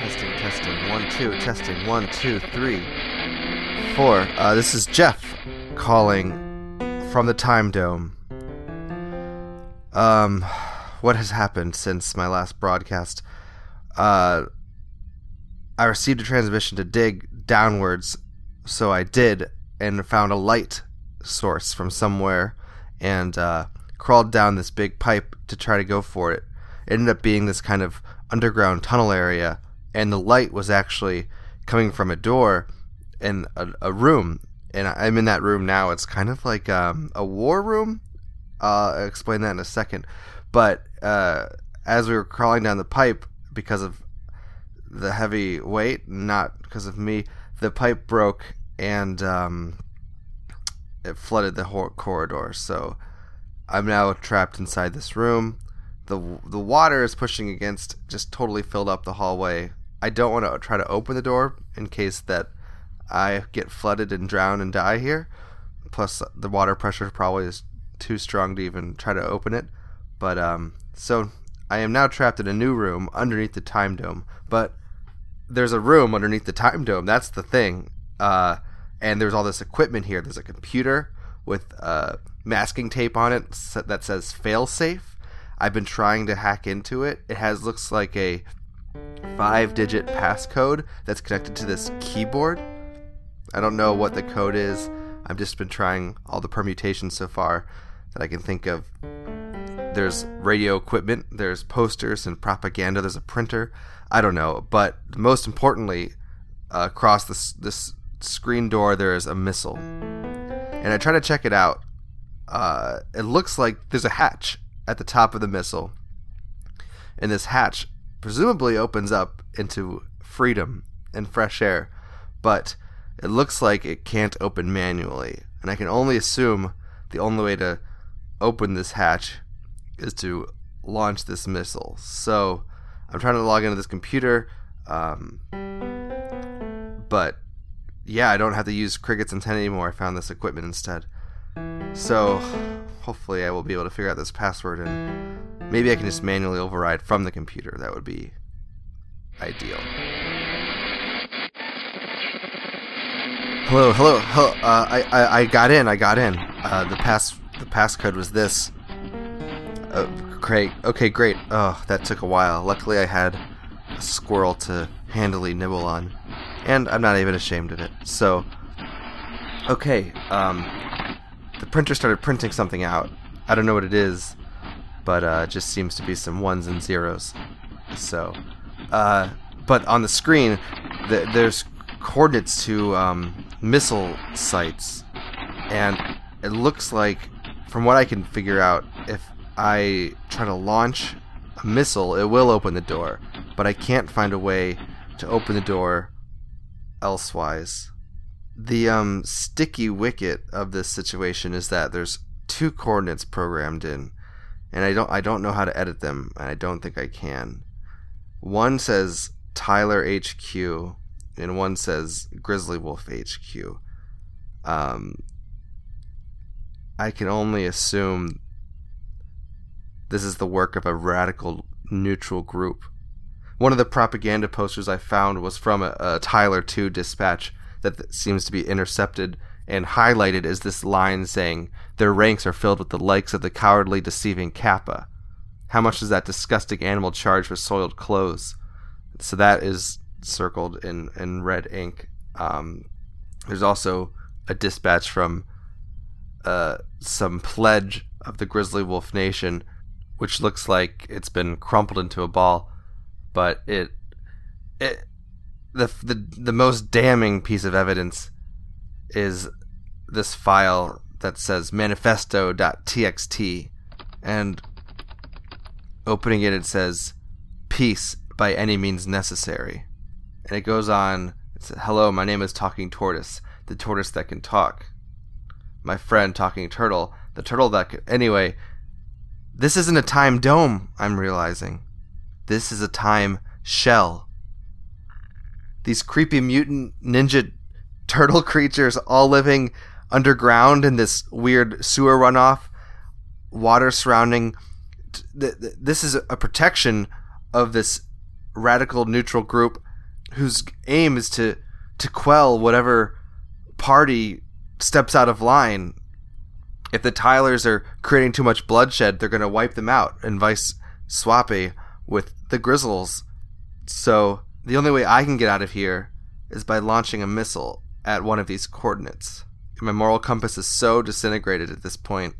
Testing, testing. One, two, testing. One, two, three, four. Uh, this is Jeff calling from the Time Dome. Um, what has happened since my last broadcast? Uh, I received a transmission to dig downwards, so I did, and found a light source from somewhere, and uh, crawled down this big pipe to try to go for it. It ended up being this kind of underground tunnel area, and the light was actually coming from a door in a, a room. And I'm in that room now. It's kind of like um, a war room. Uh, I'll explain that in a second. But uh, as we were crawling down the pipe, because of the heavy weight, not because of me, the pipe broke and um, it flooded the whole corridor. So I'm now trapped inside this room the the water is pushing against just totally filled up the hallway. I don't want to try to open the door in case that I get flooded and drown and die here. Plus, the water pressure probably is too strong to even try to open it. But um, so I am now trapped in a new room underneath the time dome. But there's a room underneath the time dome. That's the thing. Uh, and there's all this equipment here. There's a computer with uh, masking tape on it that says failsafe I've been trying to hack into it. It has looks like a five digit passcode that's connected to this keyboard. I don't know what the code is. I've just been trying all the permutations so far that I can think of. There's radio equipment, there's posters and propaganda, there's a printer. I don't know, but most importantly, uh, across this this screen door there is a missile, and I try to check it out. Uh, it looks like there's a hatch at the top of the missile. And this hatch presumably opens up into freedom and fresh air, but it looks like it can't open manually. And I can only assume the only way to open this hatch is to launch this missile. So I'm trying to log into this computer, um, but yeah, I don't have to use Cricket's antenna anymore. I found this equipment instead. So hopefully I will be able to figure out this password and maybe I can just manually override from the computer. That would be ideal. Hello, hello, hello. Uh, I, I, I got in. I got in. Uh, the pass the passcode was this. Uh, great. Okay, great. Oh, that took a while. Luckily, I had a squirrel to handily nibble on, and I'm not even ashamed of it. So, okay. Um, the printer started printing something out. I don't know what it is, but uh, it just seems to be some ones and zeros. So, uh, but on the screen, the, there's coordinates to um, missile sites, and it looks like, from what I can figure out, if I try to launch a missile, it will open the door, but I can't find a way to open the door elsewise the um, sticky wicket of this situation is that there's two coordinates programmed in, and I don't I don't know how to edit them, and I don't think I can. One says Tyler HQ, and one says Grizzly Wolf HQ. Um, I can only assume this is the work of a radical neutral group. One of the propaganda posters I found was from a, a Tyler 2 dispatch that seems to be intercepted and highlighted is this line saying, Their ranks are filled with the likes of the cowardly, deceiving Kappa. How much does that disgusting animal charge for soiled clothes? So that is circled in, in red ink. Um, there's also a dispatch from uh, some pledge of the Grizzly Wolf Nation, which looks like it's been crumpled into a ball, but it it the the the most damning piece of evidence is this file that says manifesto.txt and opening it it says peace by any means necessary. And it goes on it says hello my name is talking tortoise the tortoise that can talk. My friend talking turtle the turtle that can anyway this isn't a time dome i'm realizing. This is a time shell these creepy mutant ninja turtle creatures all living underground in this weird sewer runoff, water surrounding. This is a protection of this radical neutral group whose aim is to to quell whatever party steps out of line. If the Tylers are creating too much bloodshed, they're going to wipe them out, and vice swappy with the Grizzles. So the only way I can get out of here is by launching a missile at one of these coordinates. My moral compass is so disintegrated at this point.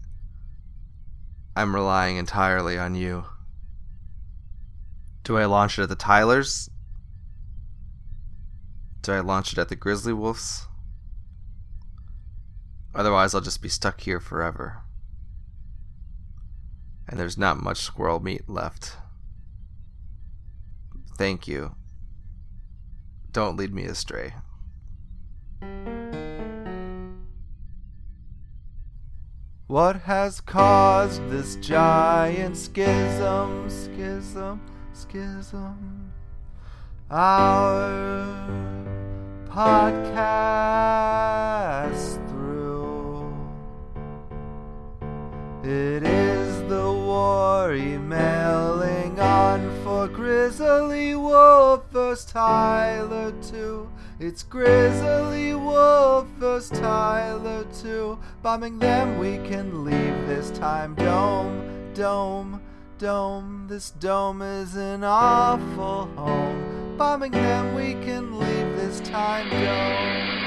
I'm relying entirely on you. Do I launch it at the Tylers? Do I launch it at the Grizzly Wolves? Otherwise, I'll just be stuck here forever. And there's not much squirrel meat left. Thank you. Don't lead me astray. What has caused this giant schism, schism, schism? Our podcast Tyler 2. It's Grizzly Wolf vs. Tyler 2. Bombing them, we can leave this time. Dome, dome, dome. This dome is an awful home. Bombing them, we can leave this time. Dome.